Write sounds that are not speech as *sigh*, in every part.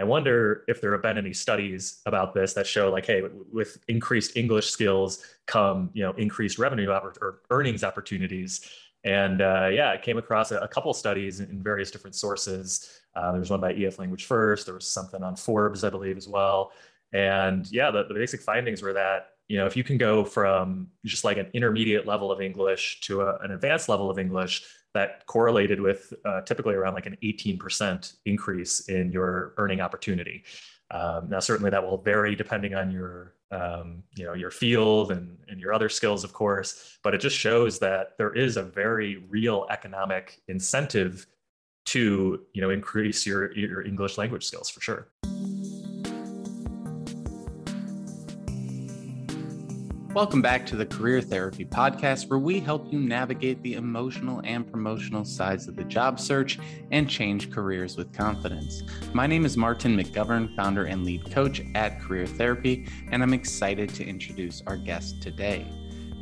I wonder if there have been any studies about this that show like, hey, with increased English skills come, you know, increased revenue or earnings opportunities. And uh, yeah, I came across a, a couple studies in various different sources. Uh, there was one by EF Language First. There was something on Forbes, I believe, as well. And yeah, the, the basic findings were that you know if you can go from just like an intermediate level of English to a, an advanced level of English, that correlated with uh, typically around like an 18% increase in your earning opportunity. Um, now, certainly that will vary depending on your, um, you know, your field and, and your other skills, of course, but it just shows that there is a very real economic incentive to, you know, increase your, your English language skills for sure. Welcome back to the Career Therapy Podcast, where we help you navigate the emotional and promotional sides of the job search and change careers with confidence. My name is Martin McGovern, founder and lead coach at Career Therapy, and I'm excited to introduce our guest today.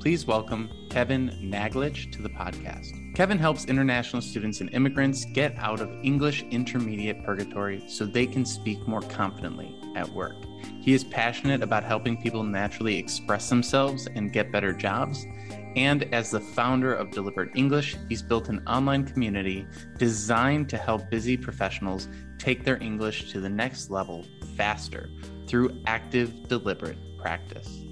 Please welcome Kevin Naglich to the podcast. Kevin helps international students and immigrants get out of English intermediate purgatory so they can speak more confidently at work. He is passionate about helping people naturally express themselves and get better jobs. And as the founder of Deliberate English, he's built an online community designed to help busy professionals take their English to the next level faster through active, deliberate practice.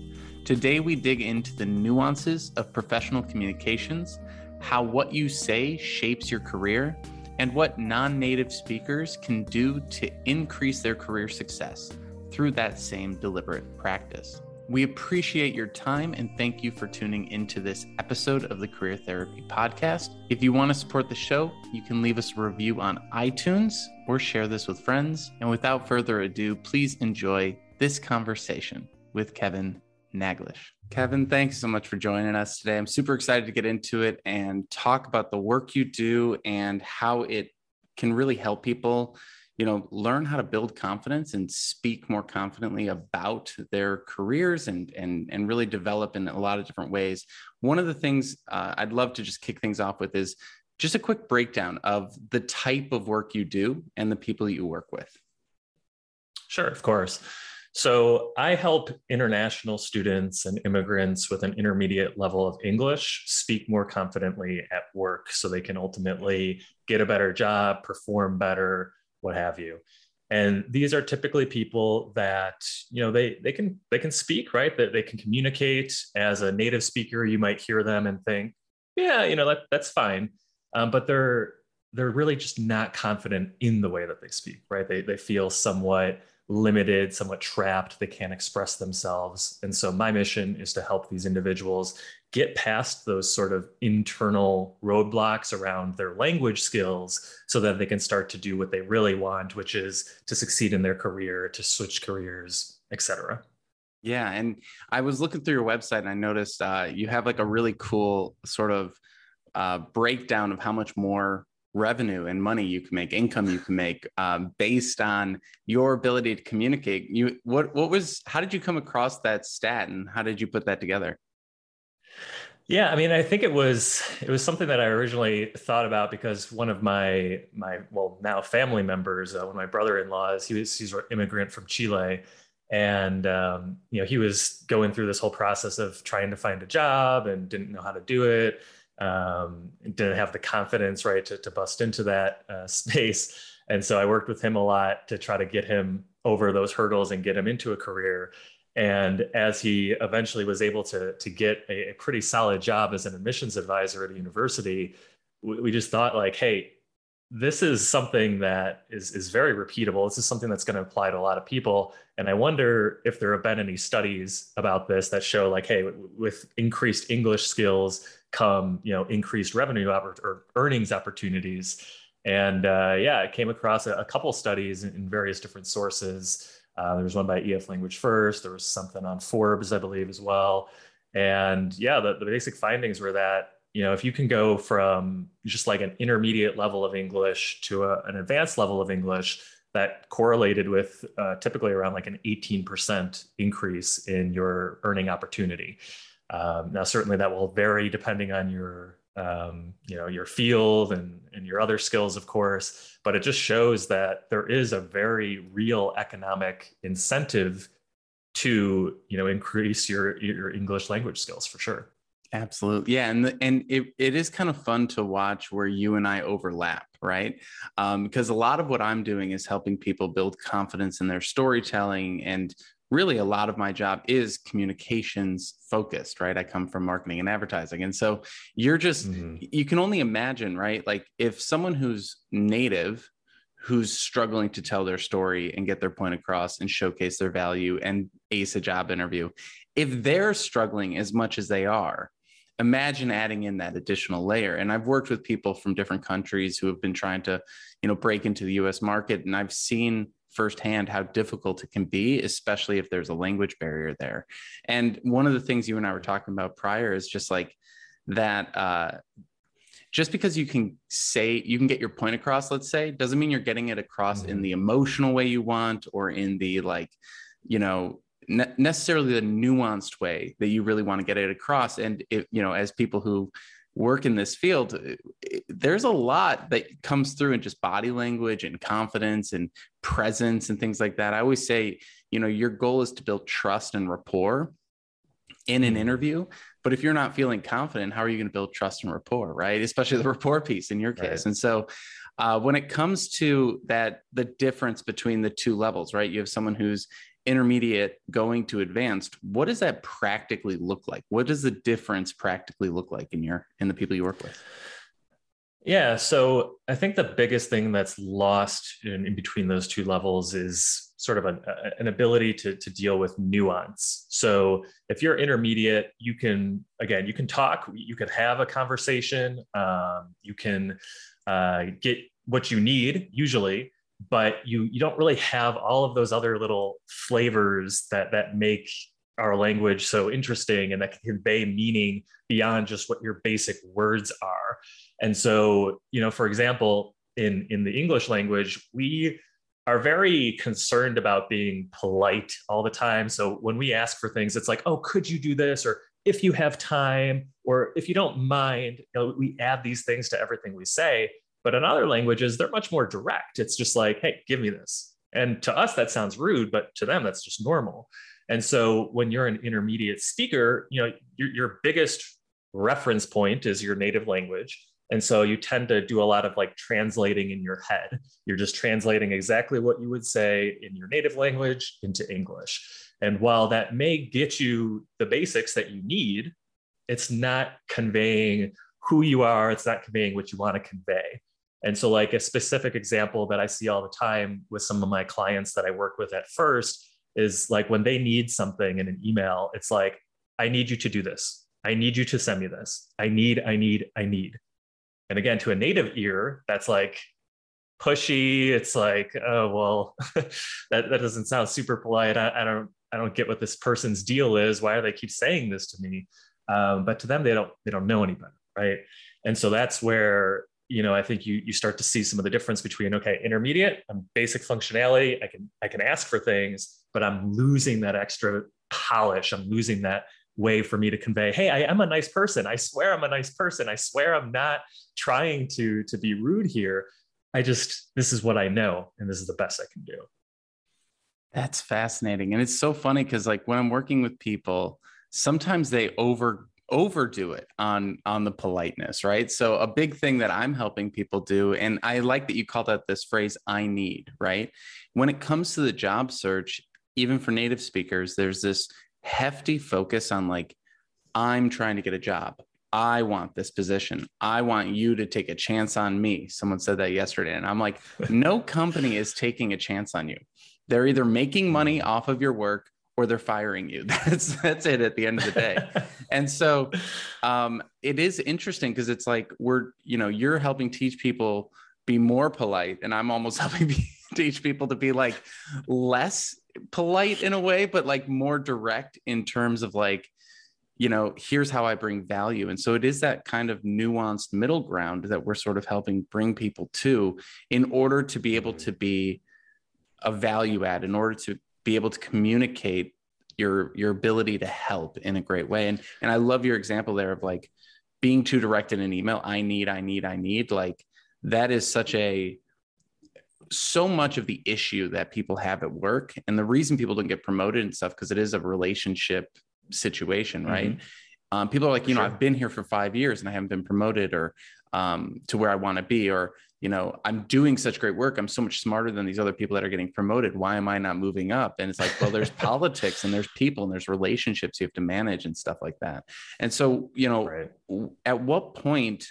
Today, we dig into the nuances of professional communications, how what you say shapes your career, and what non native speakers can do to increase their career success through that same deliberate practice. We appreciate your time and thank you for tuning into this episode of the Career Therapy Podcast. If you want to support the show, you can leave us a review on iTunes or share this with friends. And without further ado, please enjoy this conversation with Kevin Naglich. Kevin, thanks so much for joining us today. I'm super excited to get into it and talk about the work you do and how it can really help people you know learn how to build confidence and speak more confidently about their careers and and and really develop in a lot of different ways one of the things uh, i'd love to just kick things off with is just a quick breakdown of the type of work you do and the people you work with sure of course so I help international students and immigrants with an intermediate level of English speak more confidently at work so they can ultimately get a better job, perform better, what have you. And these are typically people that you know they they can they can speak right? That they can communicate. As a native speaker you might hear them and think yeah you know that, that's fine. Um, but they're they're really just not confident in the way that they speak right? They, they feel somewhat limited, somewhat trapped. They can't express themselves. And so my mission is to help these individuals get past those sort of internal roadblocks around their language skills so that they can start to do what they really want, which is to succeed in their career, to switch careers, etc. Yeah. And I was looking through your website and I noticed uh, you have like a really cool sort of uh, breakdown of how much more revenue and money you can make, income you can make um, based on your ability to communicate. You what what was how did you come across that stat and how did you put that together? Yeah, I mean, I think it was it was something that I originally thought about because one of my my well now family members, uh, one of my brother-in-laws, he was he's an immigrant from Chile, and um, you know he was going through this whole process of trying to find a job and didn't know how to do it um, didn't have the confidence right to, to bust into that uh, *laughs* space. And so i worked with him a lot to try to get him over those hurdles and get him into a career. And as he eventually was able to, to get a, a pretty solid job as an admissions advisor at a university we, we just thought like hey this is something that is, is very repeatable. This is something that's going to apply to a lot of people. And I wonder if there have been any studies about this that show like, hey, with increased English skills come, you know, increased revenue or earnings opportunities. And uh, yeah, I came across a, a couple studies in, in, various different sources. Uh, there was one by EF Language First. There was something on Forbes, I believe, as well. And yeah, the, the basic findings were that you know if you can go from just like an intermediate level of english to a, an advanced level of english that correlated with uh, typically around like an 18% increase in your earning opportunity. Um, now certainly that will vary depending on your um, you know your field and and your other skills of course but it just shows that there is a very real economic incentive to you know increase your your english language skills for sure absolutely yeah and the, and it, it is kind of fun to watch where you and i overlap right? Um, because a lot of what i'm doing is helping people build confidence in their storytelling and really a lot of my job is communications focused right? I come from marketing and advertising and so you're just mm-hmm. you can only imagine right? Like if someone who's native who's struggling to tell their story and get their point across and showcase their value and ace a job interview if they're struggling as much as they are imagine adding in that additional layer and i've worked with people from different countries who have been trying to you know break into the us market and i've seen firsthand how difficult it can be, especially if there's a language barrier there. And one of the things you and I were talking about prior is just like that. Uh, just because you can say you can get your point across, let's say, doesn't mean you're getting it across mm-hmm. in the emotional way you want or in the like, you know, ne- necessarily the nuanced way that you really want to get it across. And if you know, as people who work in this field, uh, there's a lot that comes through in just body language and confidence and presence and things like that. I always say, you know, your goal is to build trust and rapport in an mm-hmm. interview. But if you're not feeling confident, how are you going to build trust and rapport, right? Especially the rapport piece in your case. Right. And so, uh, when it comes to that, the difference between the two levels, right? You have someone who's intermediate going to advanced what does that practically look like? What does the difference practically look like in your in the people you work with? Yeah so i think the biggest thing that's lost in, in between those two levels is sort of a, an ability to, to deal with nuance. So if you're intermediate you can again you can talk you can have a conversation um, you can uh, get what you need usually but you you don't really have all of those other little flavors that that make our language so interesting and that can convey meaning beyond just what your basic words are. And so you know for example in in the english language we are very concerned about being polite all the time. So when we ask for things it's like oh could you do this? or if you have time or if you don't mind you know, we add these things to everything we say but in other languages, they're much more direct. It's just like, hey, give me this. And to us, that sounds rude, but to them, that's just normal. And so when you're an intermediate speaker, you know, your, your biggest reference point is your native language. And so you tend to do a lot of like translating in your head. You're just translating exactly what you would say in your native language into English. And while that may get you the basics that you need, it's not conveying who you are, it's not conveying what you want to convey. And so, like a specific example that I see all the time with some of my clients that I work with at first is like when they need something in an email, it's like, I need you to do this. I need you to send me this. I need, I need, I need. And again, to a native ear, that's like pushy. It's like, oh well, *laughs* that, that doesn't sound super polite. I, I, don't I don't get what this person's deal is. Why do they keep saying this to me? Um, but to them, they don't they don't know any better, right? And so that's where you know, I think you you start to see some of the difference between okay, intermediate, I'm basic functionality, I can I can ask for things, but I'm losing that extra polish. I'm losing that way for me to convey, hey, I am a nice person. I swear I'm a nice person. I swear I'm not trying to to be rude here. I just this is what I know, and this is the best I can do. That's fascinating, and it's so funny because like when I'm working with people, sometimes they over overdo it on on the politeness right? So a big thing that i'm helping people do and i like that you called out this phrase i need right? When it comes to the job search even for native speakers there's this hefty focus on like i'm trying to get a job. I want this position. I want you to take a chance on me. Someone said that yesterday and i'm like *laughs* no company is taking a chance on you. They're either making money off of your work or they're firing you. *laughs* That's that's it at the end of the day. *laughs* and so um, it is interesting because it's like we're you know you're helping teach people be more polite, and I'm almost *laughs* helping teach people to be like less polite in a way, but like more direct in terms of like you know here's how i bring value and so it is that kind of nuanced middle ground that we're sort of helping bring people to in order to be able to be a value add in order to be able to communicate your your ability to help in a great way. And and i love your example there of like being too direct in an email i need i need i need like that is such a so much of the issue that people have at work. And the reason people don't get promoted and stuff because it is a relationship situation right? Mm-hmm. um, people are like you know i've been here for five years and i haven't been promoted or um, to where i want to be or you know i'm doing such great work i'm so much smarter than these other people that are getting promoted why am i not moving up? And it's like well there's *laughs* politics and there's people and there's relationships you have to manage and stuff like that. And so you know right. at what point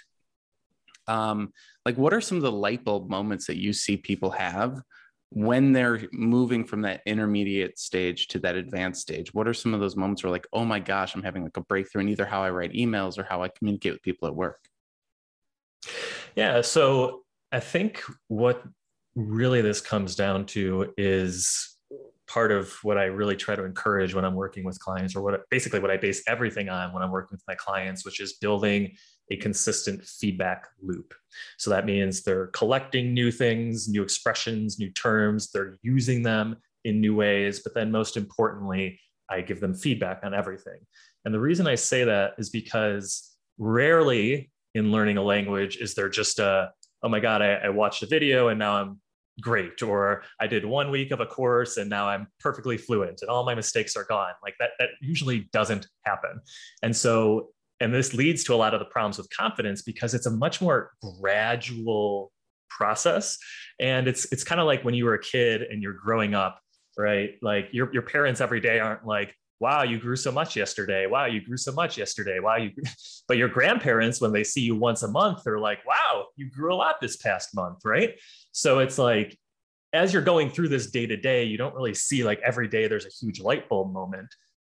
um, like what are some of the light bulb moments that you see people have when they're moving from that intermediate stage to that advanced stage? What are some of those moments where like oh my gosh i'm having like a breakthrough in either how i write emails or how i communicate with people at work? Yeah so i think what really this comes down to is part of what i really try to encourage when i'm working with clients or what basically what i base everything on when i'm working with my clients which is building a consistent feedback loop. So that means they're collecting new things, new expressions, new terms, they're using them in new ways. But then, most importantly, I give them feedback on everything. And the reason I say that is because rarely in learning a language is there just a, oh my God, I, I watched a video and now I'm great. Or i did one week of a course and now i'm perfectly fluent and all my mistakes are gone. Like that that usually doesn't happen. And so and this leads to a lot of the problems with confidence because it's a much more gradual process. And it's it's kind of like when you were a kid and you're growing up right? Like your, your parents every day aren't like wow you grew so much yesterday. Wow you grew so much yesterday. Wow you *laughs* but your grandparents when they see you once a month they're like wow you grew a lot this past month right? So it's like as you're going through this day to day you don't really see like every day there's a huge light bulb moment.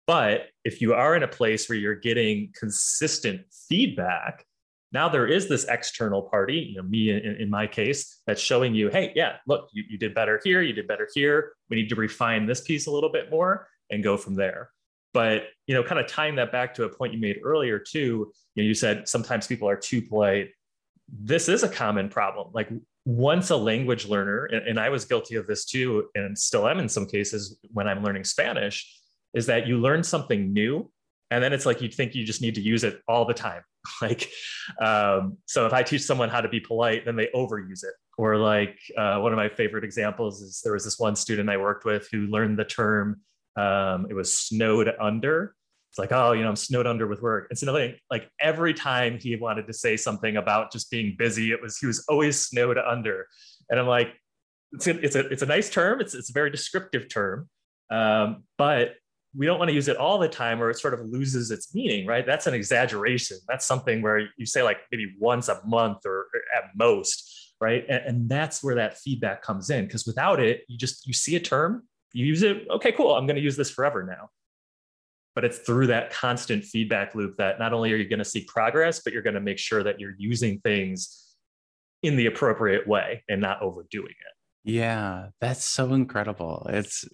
But if you are in a place where you're getting consistent feedback, now there is this external party, you know, me in, in my case, that's showing you, hey, yeah, look, you, you did better here, you did better here. We need to refine this piece a little bit more and go from there. But you know, kind of tying that back to a point you made earlier too, you know, you said sometimes people are too polite. This is a common problem. Like once a language learner, and, and I was guilty of this too, and still am in some cases when I'm learning Spanish is that you learn something new and then it's like you think you just need to use it all the time *laughs* like um, so if i teach someone how to be polite then they overuse it or like uh, one of my favorite examples is there was this one student i worked with who learned the term um, it was snowed under it's like oh you know i'm snowed under with work it's another thing like every time he wanted to say something about just being busy it was he was always snowed under and i'm like it's a, it's a, it's a nice term it's, it's a very descriptive term um, but we don't want to use it all the time or it sort of loses its meaning, right? That's an exaggeration. That's something where you say like maybe once a month or, at most, right? And, and that's where that feedback comes in because without it, you just you see a term, you use it, okay, cool, I'm going to use this forever now. But it's through that constant feedback loop that not only are you going to see progress, but you're going to make sure that you're using things in the appropriate way and not overdoing it. Yeah, that's so incredible. It's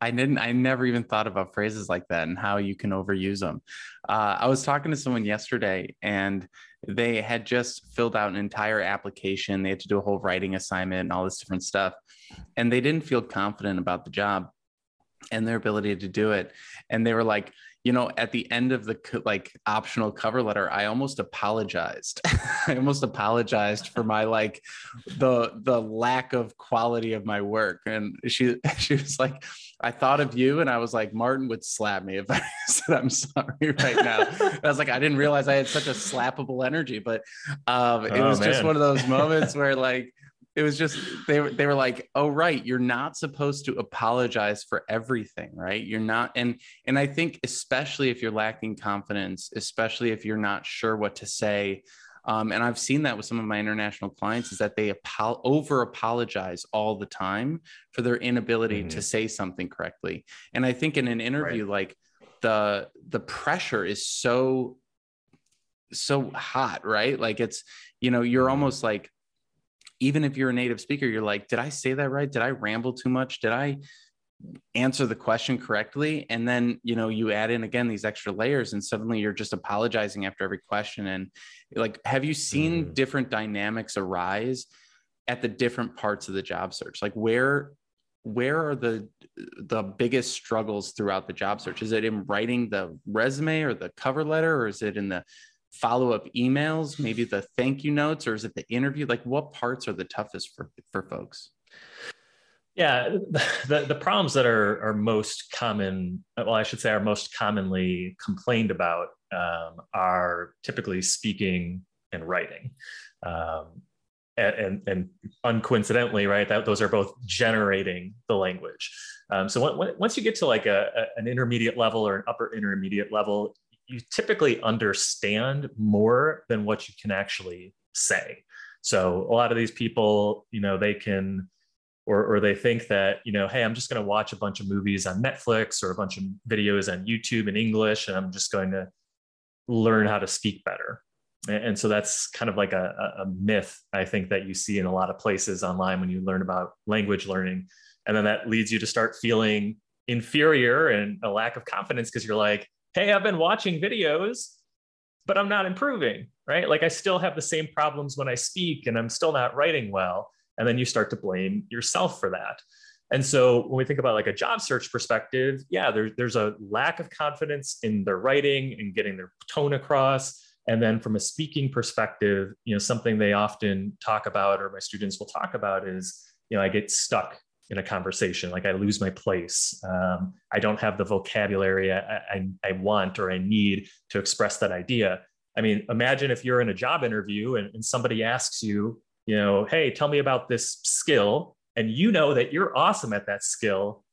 I didn't, I never even thought about phrases like that and how you can overuse them. Uh, I was talking to someone yesterday and they had just filled out an entire application. They had to do a whole writing assignment and all this different stuff. And they didn't feel confident about the job and their ability to do it. And they were like, you know, at the end of the like optional cover letter, I almost apologized. *laughs* I almost apologized for my like the the lack of quality of my work. And she *laughs* she was like, I thought of you, and I was like, Martin would slap me if I *laughs* said I'm sorry right now. I was like, I didn't realize I had such a slappable energy, but um, it oh, was man. just one of those moments where like it was just they were they were like oh right you're not supposed to apologize for everything right you're not and and i think especially if you're lacking confidence especially if you're not sure what to say um, and i've seen that with some of my international clients is that they apo- over apologize all the time for their inability mm-hmm. to say something correctly and i think in an interview right. like the the pressure is so so hot right like it's you know you're mm-hmm. almost like even if you're a native speaker, you're like, did I say that right? Did I ramble too much? Did I answer the question correctly? And then, you know, you add in again these extra layers and suddenly you're just apologizing after every question. And like, have you seen mm. different dynamics arise at the different parts of the job search? Like where where are the the biggest struggles throughout the job search? Is it in writing the resume or the cover letter, or is it in the follow-up emails, maybe the thank you notes, or is it the interview? Like what parts are the toughest for, for folks? Yeah, the, the problems that are, are most common, well, I should say, are most commonly complained about um, are typically speaking and writing. Um, and, and, and, uncoincidentally, right, that those are both generating the language. Um, so when, once you get to like a, a, an intermediate level or an upper intermediate level, you typically understand more than what you can actually say. So a lot of these people, you know, they can or, or they think that you know hey i'm just going to watch a bunch of movies on netflix or a bunch of videos on youtube in english and i'm just going to learn how to speak better and so that's kind of like a, a myth i think that you see in a lot of places online when you learn about language learning and then that leads you to start feeling inferior and a lack of confidence because you're like hey i've been watching videos but i'm not improving right? Like i still have the same problems when i speak and i'm still not writing well. And then you start to blame yourself for that. And so when we think about like a job search perspective yeah there, there's a lack of confidence in their writing and getting their tone across. And then from a speaking perspective you know something they often talk about or my students will talk about is you know i get stuck in a conversation like i lose my place um, i don't have the vocabulary I, I, I, want or i need to express that idea i mean imagine if you're in a job interview and, and somebody asks you you know, hey, tell me about this skill. And you know that you're awesome at that skill,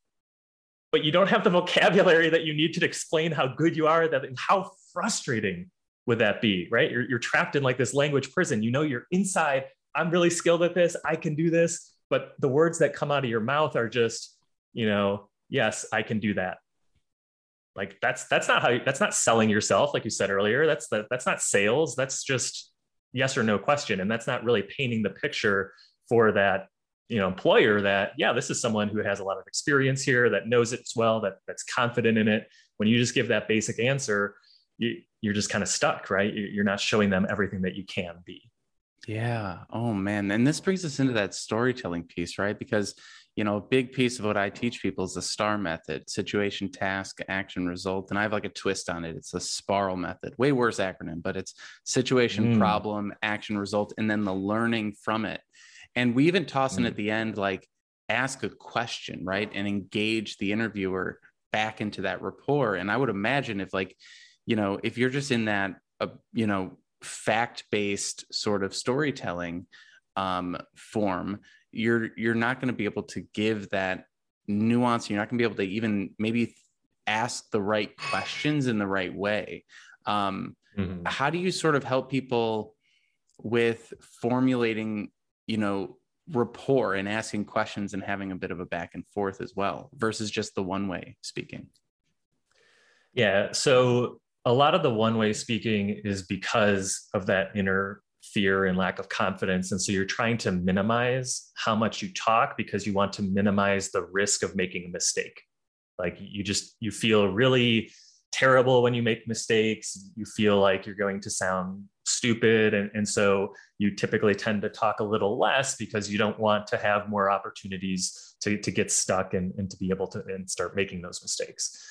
but you don't have the *laughs* vocabulary that you need to explain how good you are. That how frustrating would that be, right? You're, you're trapped in like this language prison. You know, you're inside. I'm really skilled at this. I can do this. But the words that come out of your mouth are just, you know, yes, I can do that. Like that's that's not how that's not selling yourself, like you said earlier. That's that that's not sales. That's just yes or no question and that's not really painting the picture for that you know employer that yeah this is someone who has a lot of experience here that knows it well that that's confident in it when you just give that basic answer you, you're just kind of stuck right you're not showing them everything that you can be yeah oh man and this brings us into that storytelling piece right because you know, a big piece of what I teach people is the STAR method situation, task, action, result. And I have like a twist on it. It's the SPARL method, way worse acronym, but it's situation, mm. problem, action, result, and then the learning from it. And we even toss mm. in at the end, like, ask a question, right? And engage the interviewer back into that rapport. And I would imagine if, like, you know, if you're just in that, uh, you know, fact based sort of storytelling um, form, you're you're not going to be able to give that nuance. You're not going to be able to even maybe ask the right questions in the right way. Um, mm-hmm. how do you sort of help people with formulating you know rapport and asking questions and having a bit of a back and forth as well versus just the one way speaking? Yeah so a lot of the one way speaking is because of that inner fear and lack of confidence. And so you're trying to minimize how much you talk because you want to minimize the risk of making a mistake. Like you just, you feel really terrible when you make mistakes. You feel like you're going to sound stupid. And, and so you typically tend to talk a little less because you don't want to have more opportunities to, to get stuck and, and to be able to and start making those mistakes.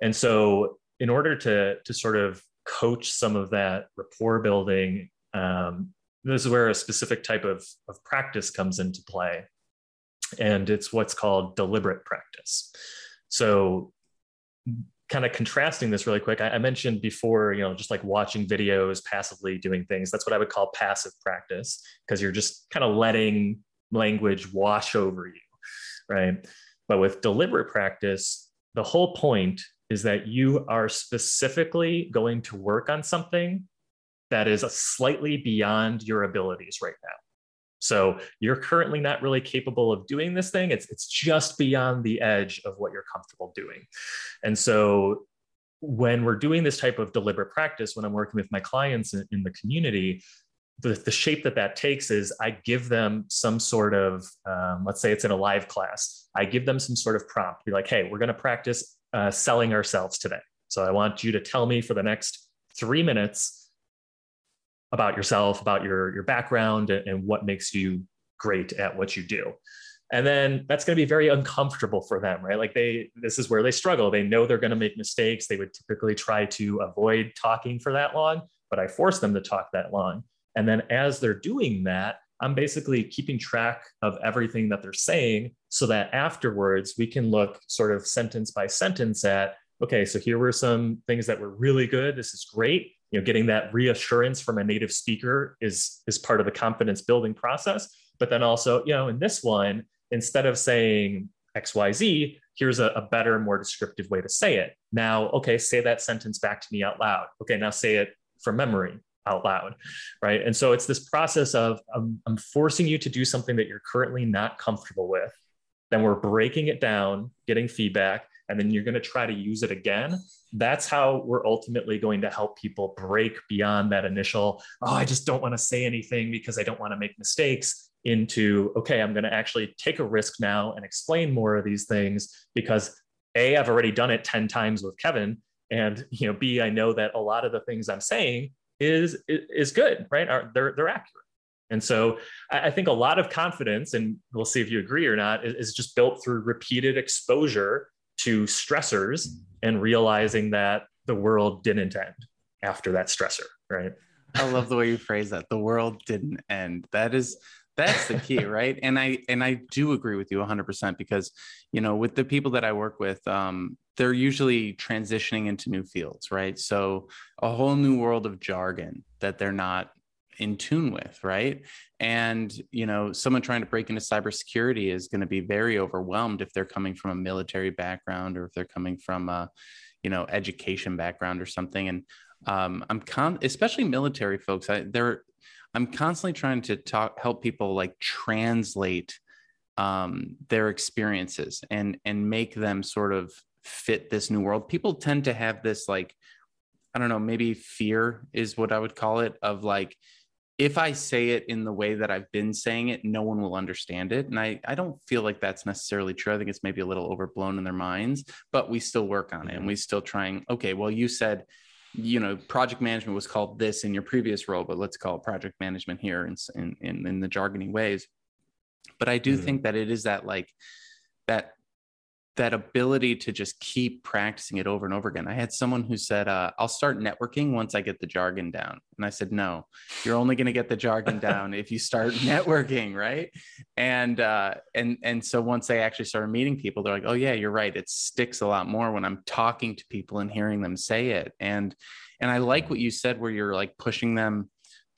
And so in order to, to sort of coach some of that rapport building um, this is where a specific type of, of practice comes into play. And it's what's called deliberate practice. So, kind of contrasting this really quick, I, I mentioned before, you know, just like watching videos, passively doing things. That's what I would call passive practice because you're just kind of letting language wash over you, right? But with deliberate practice, the whole point is that you are specifically going to work on something that is slightly beyond your abilities right now. So you're currently not really capable of doing this thing. It's, it's just beyond the edge of what you're comfortable doing. And so when we're doing this type of deliberate practice, when I'm working with my clients in, in the community, the, the shape that that takes is I give them some sort of, um, let's say it's in a live class, I give them some sort of prompt, be like, hey, we're going to practice uh, selling ourselves today. So I want you to tell me for the next three minutes about yourself, about your, your background, and, and what makes you great at what you do. And then that's going to be very uncomfortable for them, right? Like they, this is where they struggle. They know they're going to make mistakes. They would typically try to avoid talking for that long. but I force them to talk that long. And then as they're doing that, I'm basically keeping track of everything that they're saying so that afterwards we can look sort of sentence by sentence at, okay, so here were some things that were really good. This is great. You know, getting that reassurance from a native speaker is, is part of the confidence building process. But then also, you know, in this one, instead of saying XYZ, here's a, a better, more descriptive way to say it. Now, okay, say that sentence back to me out loud. Okay, now say it from memory out loud, right? And so it's this process of um, I'm forcing you to do something that you're currently not comfortable with. Then we're breaking it down, getting feedback, and then you're going to try to use it again. That's how we're ultimately going to help people break beyond that initial, oh, I just don't want to say anything because I don't want to make mistakes into, okay, I'm going to actually take a risk now and explain more of these things because A, I've already done it 10 times with Kevin. And you know, B, I know that a lot of the things I'm saying is is good, right? Are they're they're accurate. And so I think a lot of confidence, and we'll see if you agree or not, is just built through repeated exposure to stressors and realizing that the world didn't end after that stressor, right? I love the way you phrase that. The world didn't end. That is that's the key, right? And I and I do agree with you 100% because you know, with the people that I work with, um, they're usually transitioning into new fields, right? So a whole new world of jargon that they're not in tune with, right? And you know, someone trying to break into cybersecurity is going to be very overwhelmed if they're coming from a military background or if they're coming from a, you know, education background or something. And um, I'm con, especially military folks. I, they're, I'm constantly trying to talk, help people like translate um, their experiences and and make them sort of fit this new world. People tend to have this like, I don't know, maybe fear is what I would call it of like, if I say it in the way that I've been saying it, no one will understand it. And I, I don't feel like that's necessarily true. I think it's maybe a little overblown in their minds, but we still work on it and we still trying, okay, well, you said, you know, project management was called this in your previous role, but let's call it project management here in, in, in, in the jargony ways. But I do mm-hmm. think that it is that like that that ability to just keep practicing it over and over again. I had someone who said, uh, I'll start networking once I get the jargon down. And I said, no, you're only going to get the jargon *laughs* down if you start networking. Right. And, uh, and, and so once they actually started meeting people, they're like, oh yeah, you're right. It sticks a lot more when I'm talking to people and hearing them say it. And, and I like what you said, where you're like pushing them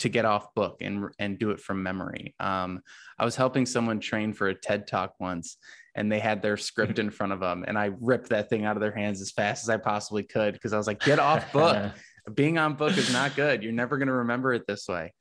to get off book and and do it from memory. Um, I was helping someone train for a TED talk once, and they had their script in front of them, and I ripped that thing out of their hands as fast as I possibly could because I was like, "Get off *laughs* book! Being on book is not good. You're never going to remember it this way."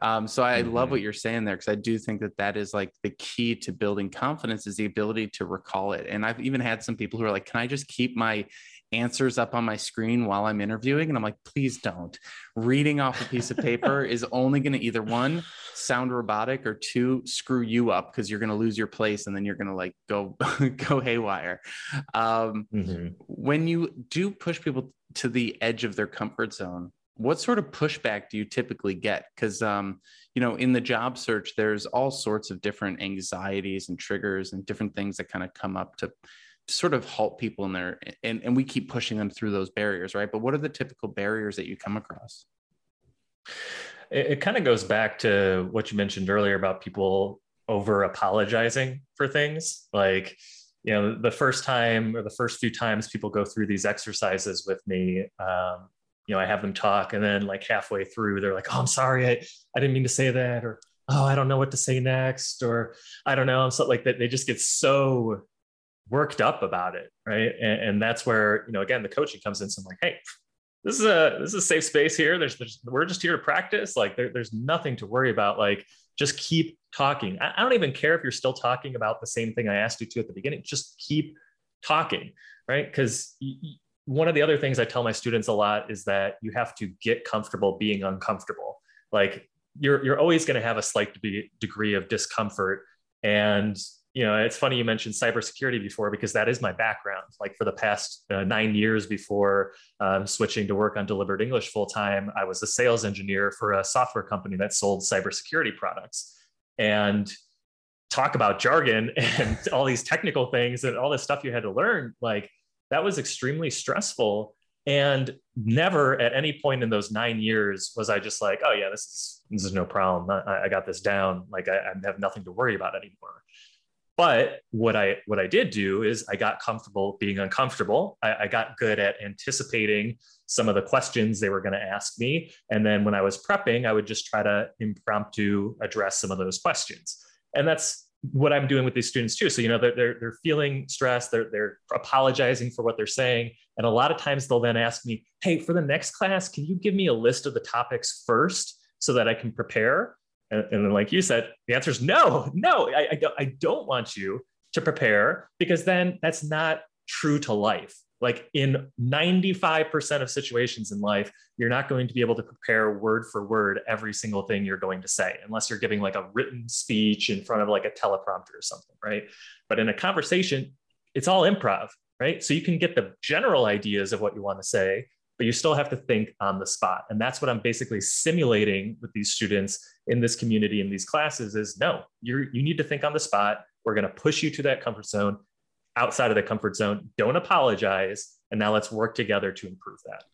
Um, so I mm-hmm. love what you're saying there because I do think that that is like the key to building confidence is the ability to recall it. And I've even had some people who are like, "Can I just keep my answers up on my screen while I'm interviewing. And I'm like, please don't. Reading off a piece of paper *laughs* is only going to either one, sound robotic, or two, screw you up because you're going to lose your place and then you're going to like go, *laughs* go haywire. Um, mm-hmm. When you do push people to the edge of their comfort zone, what sort of pushback do you typically get because um, you know in the job search there's all sorts of different anxieties and triggers and different things that kind of come up to sort of halt people in there and, and we keep pushing them through those barriers right? But what are the typical barriers that you come across? It, it kind of goes back to what you mentioned earlier about people over apologizing for things. Like you know the first time or the first few times people go through these exercises with me um, you know i have them talk and then like halfway through they're like oh i'm sorry i, I didn't mean to say that or oh i don't know what to say next or i don't know so like that. They just get so worked up about it, right? And, and, that's where you know again the coaching comes in. So I'm like, hey, this is a this is a safe space here. There's, there's we're just here to practice. Like there, there's nothing to worry about. Like just keep talking. I, I don't even care if you're still talking about the same thing I asked you to at the beginning. Just keep talking, right? Because one of the other things I tell my students a lot is that you have to get comfortable being uncomfortable. Like you're you're always going to have a slight degree of discomfort and you know, it's funny you mentioned cybersecurity before because that is my background. Like for the past uh, nine years before um, switching to work on Deliberate English full time, I was a sales engineer for a software company that sold cybersecurity products. And talk about jargon *laughs* and all these technical things and all this stuff you had to learn, like that was extremely stressful. And never at any point in those nine years was I just like, oh yeah, this is this is no problem. I, I got this down. Like I, I have nothing to worry about anymore. But what I what I did do is I got comfortable being uncomfortable. I, I got good at anticipating some of the questions they were going to ask me, and then when I was prepping, I would just try to impromptu address some of those questions. And that's what I'm doing with these students too. So you know they're they're, they're feeling stressed. They're they're apologizing for what they're saying, and a lot of times they'll then ask me, "Hey, for the next class, can you give me a list of the topics first so that I can prepare?" And, and then, like you said, the answer is no, no, I, I, don't, I don't want you to prepare because then that's not true to life. Like in 95% of situations in life, you're not going to be able to prepare word for word every single thing you're going to say, unless you're giving like a written speech in front of like a teleprompter or something, right? But in a conversation, it's all improv, right? So you can get the general ideas of what you want to say, but you still have to think on the spot. And that's what I'm basically simulating with these students in this community in these classes is no, you you need to think on the spot. We're going to push you to that comfort zone, outside of the comfort zone. Don't apologize. And now let's work together to improve that.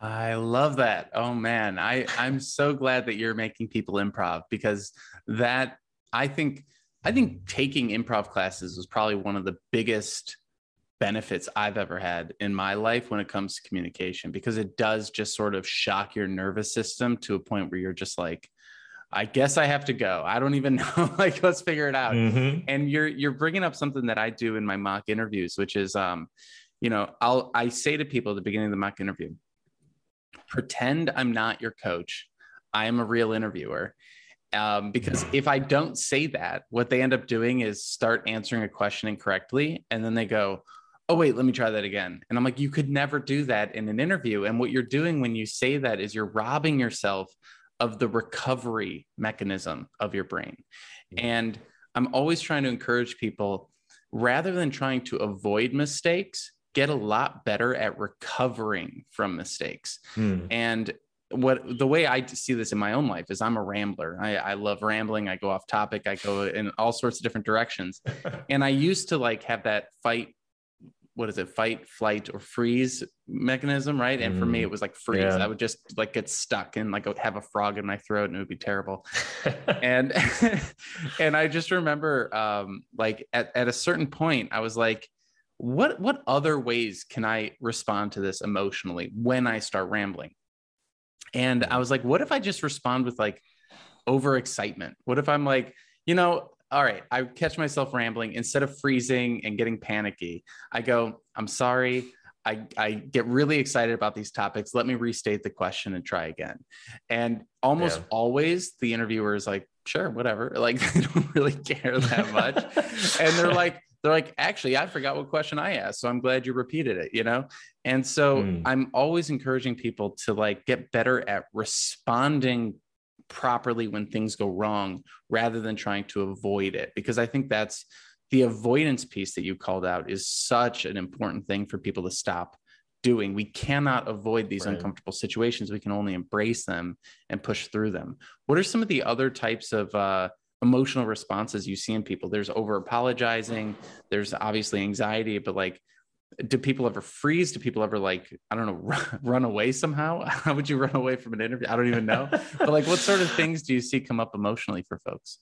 I love that. Oh man, I I'm so glad that you're making people improv because that I think I think taking improv classes was probably one of the biggest benefits I've ever had in my life when it comes to communication because it does just sort of shock your nervous system to a point where you're just like I guess I have to go. I don't even *laughs* know. like, let's figure it out. Mm-hmm. And you're you're bringing up something that I do in my mock interviews, which is, um, you know, I'll I say to people at the beginning of the mock interview, pretend I'm not your coach. I am a real interviewer. Um, because if I don't say that, what they end up doing is start answering a question incorrectly, and then they go, oh wait let me try that again and i'm like you could never do that in an interview and what you're doing when you say that is you're robbing yourself of the recovery mechanism of your brain and i'm always trying to encourage people rather than trying to avoid mistakes get a lot better at recovering from mistakes hmm. and what the way I see this in my own life is I'm a rambler. I, I love rambling. I go off topic. I go in all sorts of different directions. *laughs* and I used to like have that fight what is it fight flight or freeze mechanism right? And mm, for me it mm, was like freeze. yeah. i would just like get stuck and like have a frog in my throat and it would be terrible. *laughs* And *laughs* and i just remember um like at, at a certain point i was like what what other ways can i respond to this emotionally when i start rambling? And i was like what if i just respond with like overexcitement? What if i'm like you know all right, I catch myself rambling. Instead of freezing and getting panicky, I go, I'm sorry. I, I get really excited about these topics. Let me restate the question and try again. And almost yeah. always the interviewer is like, sure, whatever. *laughs* Like they don't really care that much. *laughs* and they're like, they're like, actually, I forgot what question I asked. So I'm glad you repeated it, you know? And so mm. I'm always encouraging people to like get better at responding properly when things go wrong rather than trying to avoid it. Because i think that's the avoidance piece that you called out is such an important thing for people to stop doing. We cannot avoid these right. uncomfortable situations. We can only embrace them and push through them. What are some of the other types of uh, emotional responses you see in people? There's over apologizing there's obviously anxiety but like do people ever freeze? Do people ever like, I don't know, *laughs* run away somehow? *laughs* How would you run away from an interview? I don't even know. but like, what sort of *laughs* things do you see come up emotionally for folks?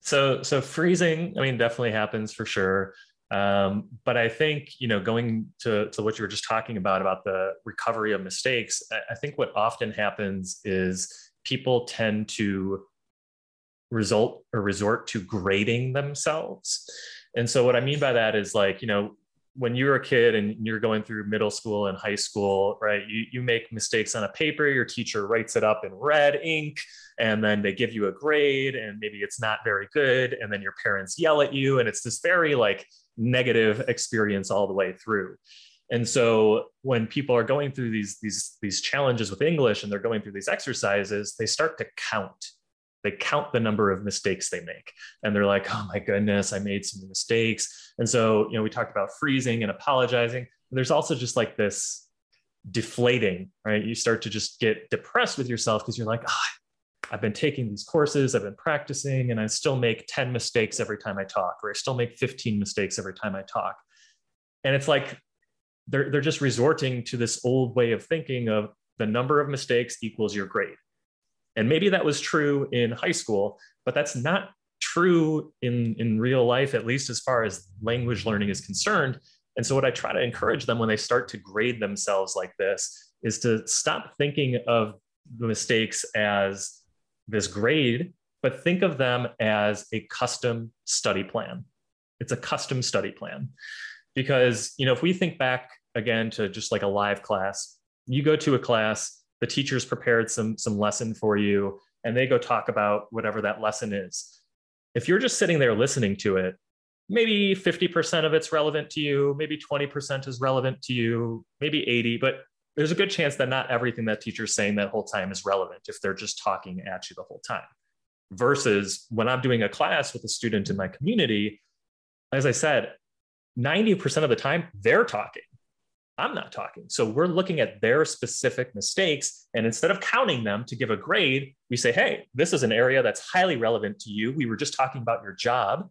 So, so freezing, I mean, definitely happens for sure. Um, but I think, you know, going to, to what you were just talking about, about the recovery of mistakes, I think what often happens is people tend to result or resort to grading themselves. And so what I mean by that is like, you know, when you're a kid and you're going through middle school and high school, right? You, you make mistakes on a paper, your teacher writes it up in red ink, and then they give you a grade, and maybe it's not very good. And then your parents yell at you, and it's this very like negative experience all the way through. And so when people are going through these, these, these challenges with English and they're going through these exercises, they start to count they count the number of mistakes they make. And they're like oh my goodness i made some mistakes. And so you know we talked about freezing and apologizing. There's also just like this deflating right? You start to just get depressed with yourself because you're like oh, i've been taking these courses i've been practicing and i still make 10 mistakes every time i talk or i still make 15 mistakes every time i talk. And it's like they're, they're just resorting to this old way of thinking of the number of mistakes equals your grade. And maybe that was true in high school, but that's not true in, in real life, at least as far as language learning is concerned. And so, what I try to encourage them when they start to grade themselves like this is to stop thinking of the mistakes as this grade, but think of them as a custom study plan. It's a custom study plan. Because, you know, if we think back again to just like a live class, you go to a class, the teacher's prepared some, some lesson for you, and they go talk about whatever that lesson is. If you're just sitting there listening to it, maybe 50% of it's relevant to you, maybe 20% is relevant to you, maybe 80, but there's a good chance that not everything that teacher's saying that whole time is relevant if they're just talking at you the whole time. Versus when I'm doing a class with a student in my community, as I said, 90% of the time they're talking. I'm not talking. So we're looking at their specific mistakes. And instead of counting them to give a grade, we say, hey, this is an area that's highly relevant to you. We were just talking about your job.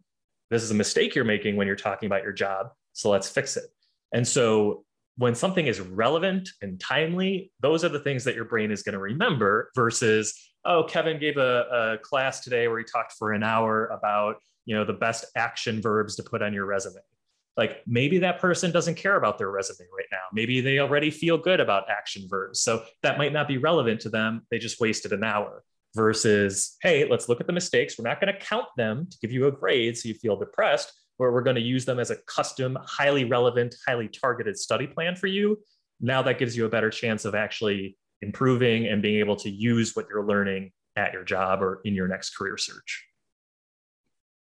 This is a mistake you're making when you're talking about your job. So let's fix it. And so when something is relevant and timely, those are the things that your brain is going to remember versus, oh, Kevin gave a, a, class today where he talked for an hour about, you know, the best action verbs to put on your resume. Like maybe that person doesn't care about their resume right now. Maybe they already feel good about action verbs. So that might not be relevant to them. They just wasted an hour versus, hey, let's look at the mistakes. We're not going to count them to give you a grade so you feel depressed where we're going to use them as a custom, highly relevant, highly targeted study plan for you. Now that gives you a better chance of actually improving and being able to use what you're learning at your job or in your next career search.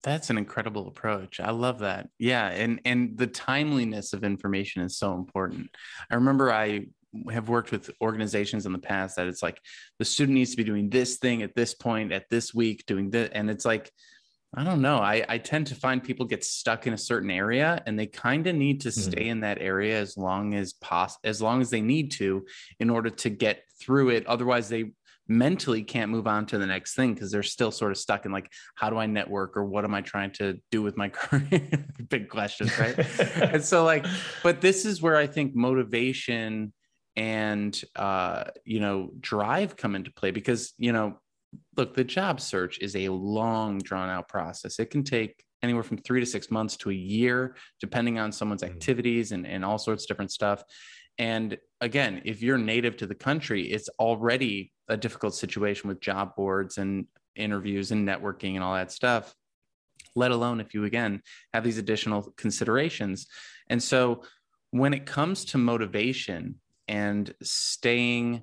That's an incredible approach. I love that. Yeah, and and the timeliness of information is so important. I remember I have worked with organizations in the past that it's like the student needs to be doing this thing at this point at this week doing this and it's like I don't know. I, I tend to find people get stuck in a certain area and they kind of need to stay mm-hmm. in that area as long as pos as long as they need to in order to get through it. Otherwise, they mentally can't move on to the next thing because they're still sort of stuck in like, how do I network or what am I trying to do with my *laughs* career? Big questions, right? *laughs* and so like, but this is where I think motivation and uh, you know, drive come into play because, you know, look, the job search is a long, drawn out process. It can take anywhere from three to six months to a year, depending on someone's mm. activities and, and all sorts of different stuff. And again, if you're native to the country, it's already a difficult situation with job boards and interviews and networking and all that stuff, let alone if you, again, have these additional considerations. And so when it comes to motivation and staying,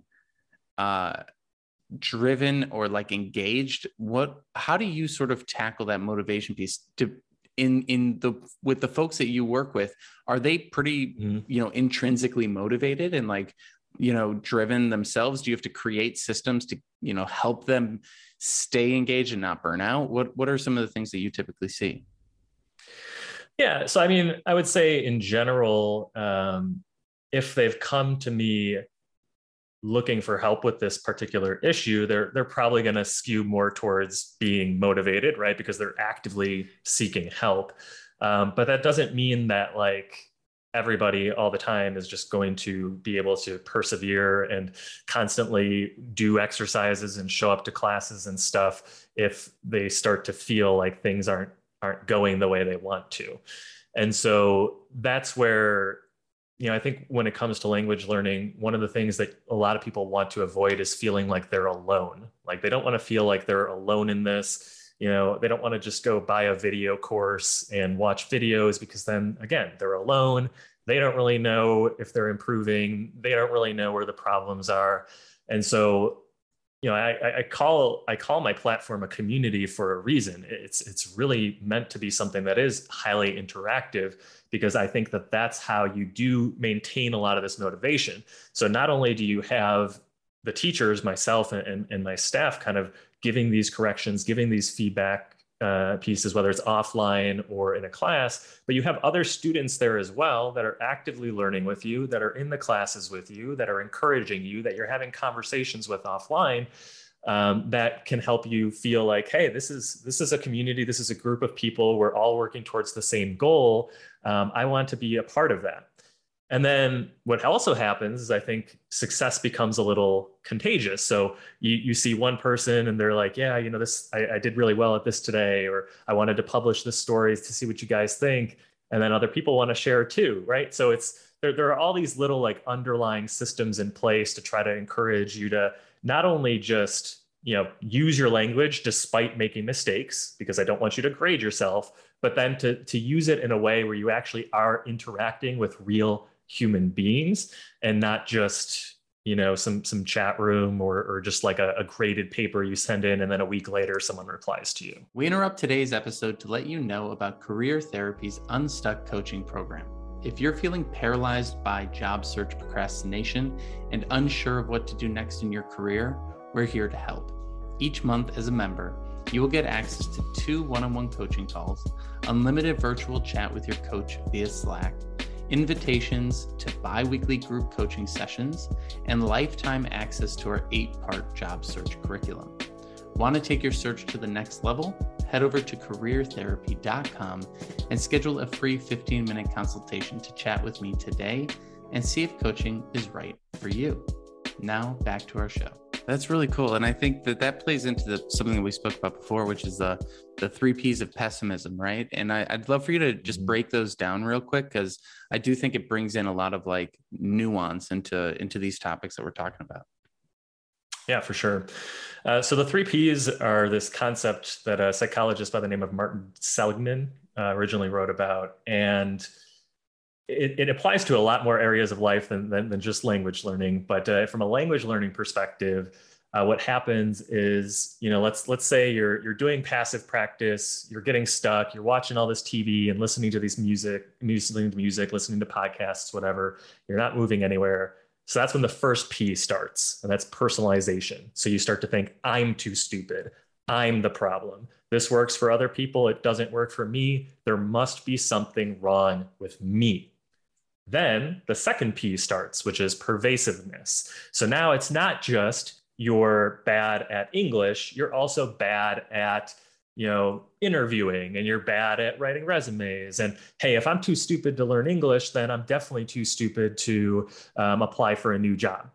uh, driven or like engaged what how do you sort of tackle that motivation piece to in in the with the folks that you work with are they pretty mm-hmm. you know intrinsically motivated and like you know driven themselves? Do you have to create systems to you know help them stay engaged and not burn out? What what are some of the things that you typically see? Yeah so i mean i would say in general um, if they've come to me looking for help with this particular issue, they're they're probably going to skew more towards being motivated, right? Because they're actively seeking help. Um, but that doesn't mean that like everybody all the time is just going to be able to persevere and constantly do exercises and show up to classes and stuff if they start to feel like things aren't aren't going the way they want to. And so that's where you know, I think when it comes to language learning, one of the things that a lot of people want to avoid is feeling like they're alone. Like they don't want to feel like they're alone in this. You know, they don't want to just go buy a video course and watch videos because then again, they're alone. They don't really know if they're improving. They don't really know where the problems are. And so you know, I, I, call I call my platform a community for a reason. It's it's really meant to be something that is highly interactive because I think that that's how you do maintain a lot of this motivation. So not only do you have the teachers, myself and, and my staff, kind of giving these corrections, giving these feedback uh, pieces, whether it's offline or in a class, but you have other students there as well that are actively learning with you, that are in the classes with you, that are encouraging you, that you're having conversations with offline. Um, that can help you feel like, hey, this is this is a community, this is a group of people. We're all working towards the same goal. Um, I want to be a part of that. And then what also happens is I think success becomes a little contagious. So you, you see one person and they're like, yeah, you know, this, I, I did really well at this today, or I wanted to publish this story to see what you guys think. And then other people want to share too, right? So it's, there, there are all these little like underlying systems in place to try to encourage you to not only just, you know, use your language despite making mistakes, because I don't want you to grade yourself, but then to, to use it in a way where you actually are interacting with real human beings and not just you know some some chat room or, or just like a, a, graded paper you send in and then a week later someone replies to you. We interrupt today's episode to let you know about career therapy's unstuck coaching program if you're feeling paralyzed by job search procrastination and unsure of what to do next in your career we're here to help each month as a member you will get access to two one-on-one coaching calls unlimited virtual chat with your coach via slack invitations to bi weekly group coaching sessions, and lifetime access to our eight part job search curriculum. Want to take your search to the next level? Head over to careertherapy.com and schedule a free 15 minute consultation to chat with me today and see if coaching is right for you. Now, back to our show. That's really cool, and I think that that plays into the, something that we spoke about before, which is the the three P's of pessimism, right? And I, would love for you to just mm-hmm. break those down real quick because I do think it brings in a lot of like nuance into into these topics that we're talking about. Yeah, for sure. Uh, so the three P's are this concept that a psychologist by the name of Martin Seligman uh, originally wrote about, and it, it, applies to a lot more areas of life than, than, than just language learning. But uh, from a language learning perspective, uh, what happens is, you know, let's let's say you're you're doing passive practice, you're getting stuck, you're watching all this TV and listening to these music, listening to music, listening to podcasts, whatever. You're not moving anywhere. So that's when the first P starts, and that's personalization. So you start to think, I'm too stupid. I'm the problem. This works for other people. It doesn't work for me. There must be something wrong with me. Then the second P starts, which is pervasiveness. So now it's not just you're bad at English, you're also bad at you know interviewing and you're bad at writing resumes. And hey if i'm too stupid to learn english then i'm definitely too stupid to um, apply for a new job.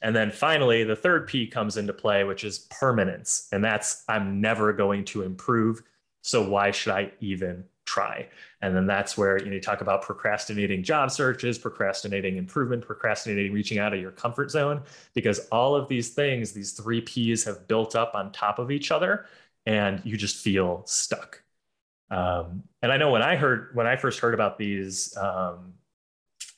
And then finally the third p comes into play which is permanence. And that's i'm never going to improve. So why should i even try. And then that's where you, know, you talk about procrastinating job searches, procrastinating improvement, procrastinating reaching out of your comfort zone, because all of these things, these three P's have built up on top of each other, and you just feel stuck. Um, and I know when I heard when I first heard about these, um,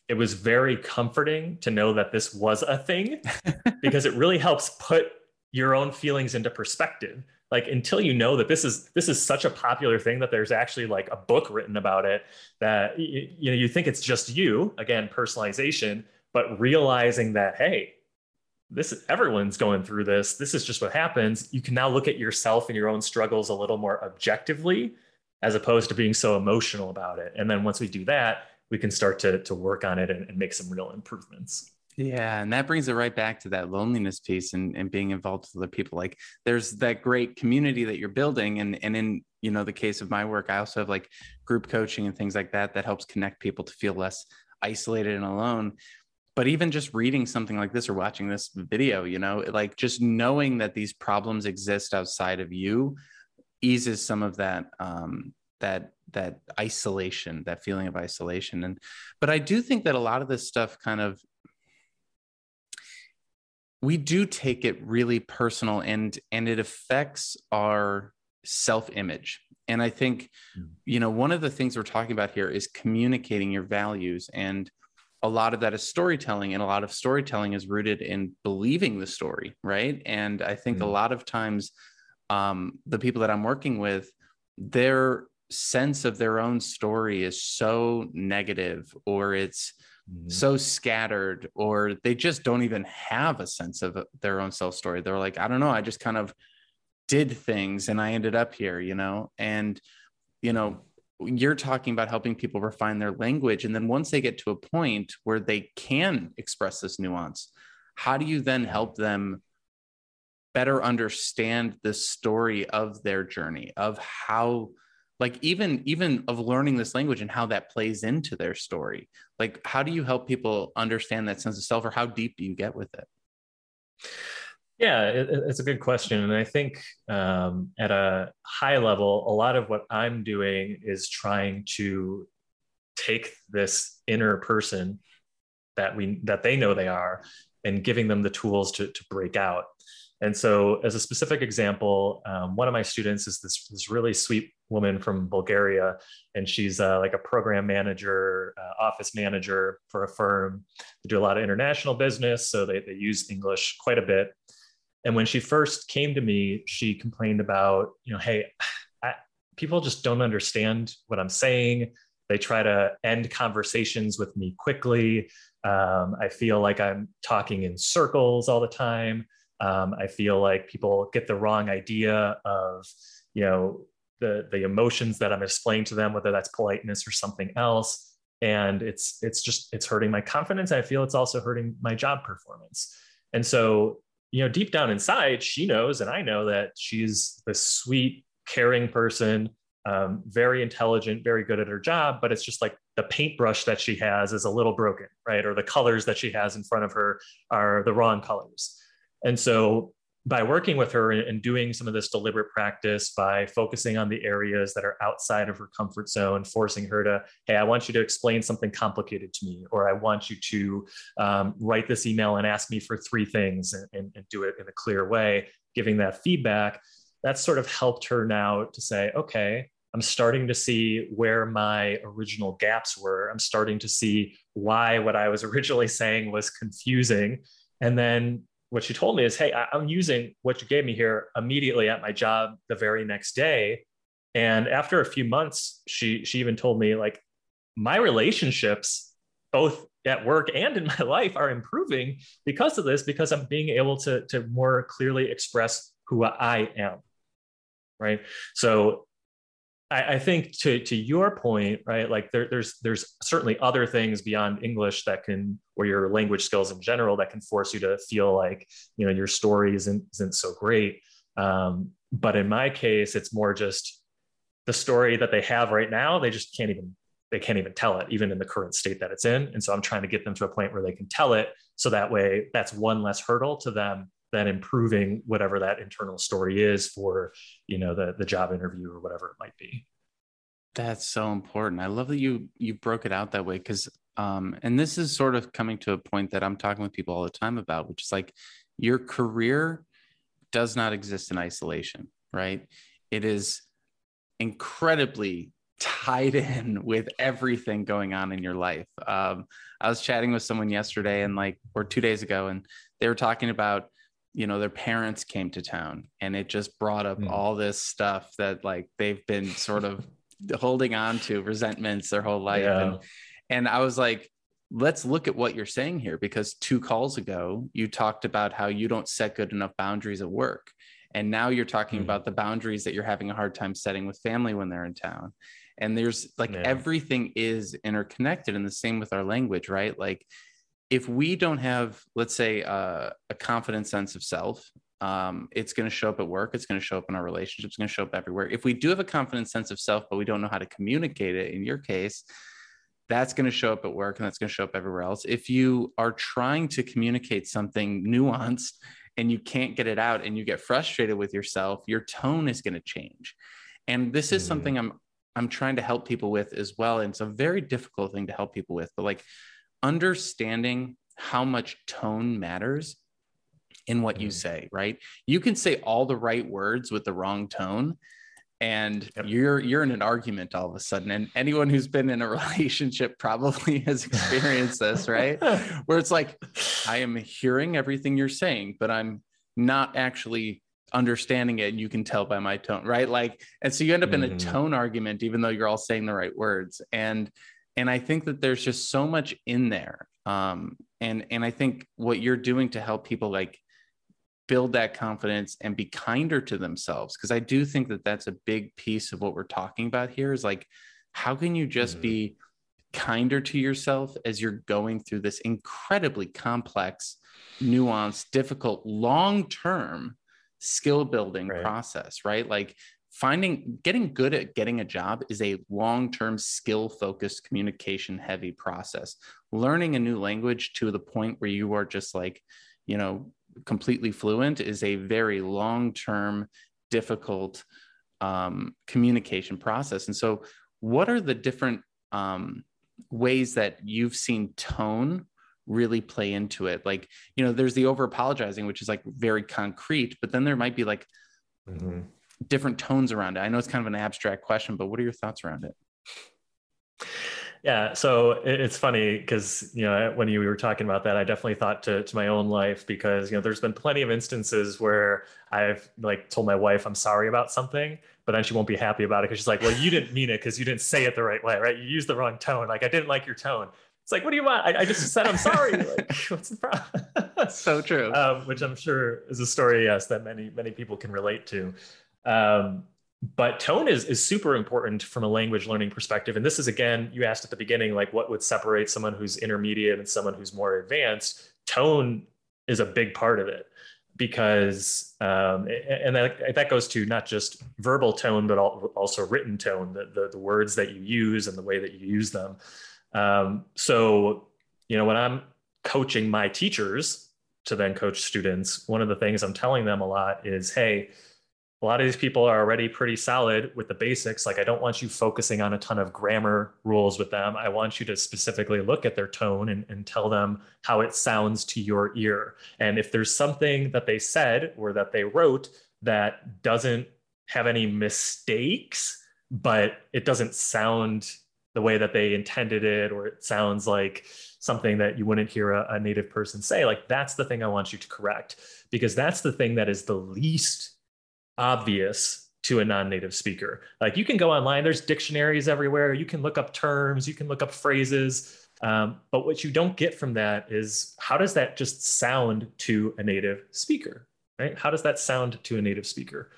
it was very comforting to know that this was a thing *laughs* because it really helps put your own feelings into perspective like until you know that this is this is such a popular thing that there's actually like a book written about it that you, you know you think it's just you again personalization but realizing that hey this is everyone's going through this this is just what happens you can now look at yourself and your own struggles a little more objectively as opposed to being so emotional about it and then once we do that we can start to to work on it and, and make some real improvements yeah, and that brings it right back to that loneliness piece and, and being involved with other people. Like there's that great community that you're building. And and in you know the case of my work, I also have like group coaching and things like that that helps connect people to feel less isolated and alone. But even just reading something like this or watching this video, you know, like just knowing that these problems exist outside of you eases some of that um, that that isolation, that feeling of isolation. And but I do think that a lot of this stuff kind of we do take it really personal and and it affects our self-image and i think hmm. you know one of the things we're talking about here is communicating your values and a lot of that is storytelling and a lot of storytelling is rooted in believing the story right and i think mm-hmm. a hmm. lot of times um, the people that i'm working with their sense of their own story is so negative or it's mm-hmm. so scattered or they just don't even have a sense of their own self story they're like i don't know i just kind of did things and i ended up here you know and you know you're talking about helping people refine their language and then once they get to a point where they can express this nuance how do you then help them better understand the story of their journey of how like even even of learning this language and how that plays into their story? Like how do you help people understand that sense of self or how deep do you get with it yeah it, it's a good question and i think um, at a high level a lot of what i'm doing is trying to take this inner person that we that they know they are and giving them the tools to, to break out and so, as a specific example, um, one of my students is this, this really sweet woman from Bulgaria, and she's uh, like a program manager, uh, office manager for a firm. They do a lot of international business, so they, they use English quite a bit. And when she first came to me, she complained about, you know, hey, *sighs* I, people just don't understand what I'm saying. They try to end conversations with me quickly. Um, I feel like I'm talking in circles all the time. Um, I feel like people get the wrong idea of, you know, the the emotions that I'm displaying to them, whether that's politeness or something else, and it's it's just it's hurting my confidence. I feel it's also hurting my job performance. And so, you know, deep down inside, she knows, and I know that she's this sweet, caring person, um, very intelligent, very good at her job, but it's just like the paintbrush that she has is a little broken, right? Or the colors that she has in front of her are the wrong colors. And so by working with her and doing some of this deliberate practice by focusing on the areas that are outside of her comfort zone forcing her to hey i want you to explain something complicated to me or i want you to um, write this email and ask me for three things and, and, and do it in a clear way. Giving that feedback that's sort of helped her now to say okay i'm starting to see where my original gaps were. I'm starting to see why what i was *laughs* originally saying was confusing. And then what she told me is, hey, I, am using what you gave me here immediately at my job the very next day. And after a few months, she she even told me like my relationships, both at work and in *laughs* my life, are improving because of this, because I'm being able to, to more clearly express who I am. Right. So I, I, think to to your point, right? Like there, there's there's certainly other things beyond English that can, or your language skills in general, that can force you to feel like you know your story isn't isn't so great. Um, but in my case, it's more just the story that they have right now. They just can't even they can't even tell it, even in the current state that it's in. And so I'm trying to get them to a point where they can tell it, so that way that's one less hurdle to them than improving whatever that internal story is for you know the the job interview or whatever it might be. That's so important. I love that you you broke it out that way because um and this is sort of coming to a point that i'm talking with people all the time about which is like your career does not exist in isolation right? It is incredibly tied in *laughs* with everything going on in your life. Um, I was chatting with someone yesterday and like, or two days ago, and they were talking about you know their parents came to town and it just brought up mm. all this stuff that like they've been sort of *laughs* holding on to resentments their whole life yeah. and and I was like let's look at what you're saying here because two calls ago you talked about how you don't set good enough boundaries at work and now you're talking mm. about the boundaries that you're having a hard time setting with family when they're in town and there's like yeah. everything is interconnected and the same with our language right like if we don't have, let's say, uh, a confident sense of self, um, it's going to show up at work. It's going to show up in our relationships. It's going to show up everywhere. If we do have a confident sense of self, but we don't know how to communicate it, in your case, that's going to show up at work and that's going to show up everywhere else. If you are trying to communicate something nuanced and you can't get it out and you get frustrated with yourself, your tone is going to change. And this is mm-hmm. something I'm I'm trying to help people with as well. And it's a very difficult thing to help people with, but like understanding how much tone matters in what mm. you say, right? You can say all the right words with the wrong tone and yep. you're you're in an argument all of a sudden and anyone who's been in a *laughs* relationship probably has experienced this, right? *laughs* Where it's like I am hearing everything you're saying, but I'm not actually understanding it and you can tell by my tone right like and so you end up mm-hmm. in a mm-hmm. tone argument even though you're all saying the right words and and i think that there's just so much in there um, and and i think what you're doing to help people like build that confidence and be kinder to themselves because i do think that that's a big piece of what we're talking about here is like how can you just mm-hmm. be kinder to yourself as you're going through this incredibly complex nuanced difficult long term skill building right. process right like finding getting good at getting a job is a long-term skill focused communication heavy process. Learning a new language to the point where you are just like you know completely fluent is a very long-term difficult um, communication process. And so what are the different um, ways that you've seen tone really play into it? Like you know there's the over apologizing which is like very concrete but then there might be like mm-hmm different tones around it? I know it's kind of an abstract question, but what are your thoughts around it? Yeah, so it's funny because you know when you were talking about that, I definitely thought to to my own life because you know there's been plenty of instances where I've like told my wife I'm sorry about something, but then she won't be happy about it because she's like, well, you didn't mean it because you didn't say it the right way, right? You used the wrong tone. Like I didn't like your tone. It's like, what do you want? I, I just said I'm sorry. *laughs* like, *laughs* what's the problem? so true. *laughs* Um, which I'm sure is a story, yes, that many many people can relate to. Um, but tone is, is super important from a language learning perspective. And this is, again, you asked at the beginning, like what would separate someone who's intermediate and someone who's more advanced? Tone is a big part of it because, um, and that, that goes to not just verbal tone, but also written tone, the, the, the words that you use and the way that you use them. Um, so, you know, when I'm coaching my teachers to then coach students, one of the things I'm telling them a lot is, hey, a lot of these people are already pretty solid with the basics. Like, I don't want you focusing on a ton of grammar rules with them. I want you to specifically look at their tone and, and tell them how it sounds to your ear. And if there's something that they said or that they wrote that doesn't have any mistakes, but it doesn't sound the way that they intended it, or it sounds like something that you wouldn't hear a, a native person say, like, that's the thing I want you to correct because that's the thing that is the least obvious to a non-native speaker. Like you can go online, there's dictionaries everywhere. You can look up terms, you can look up phrases. Um, but what you don't get from that is how does that just sound to a native speaker, right? How does that sound to a native speaker?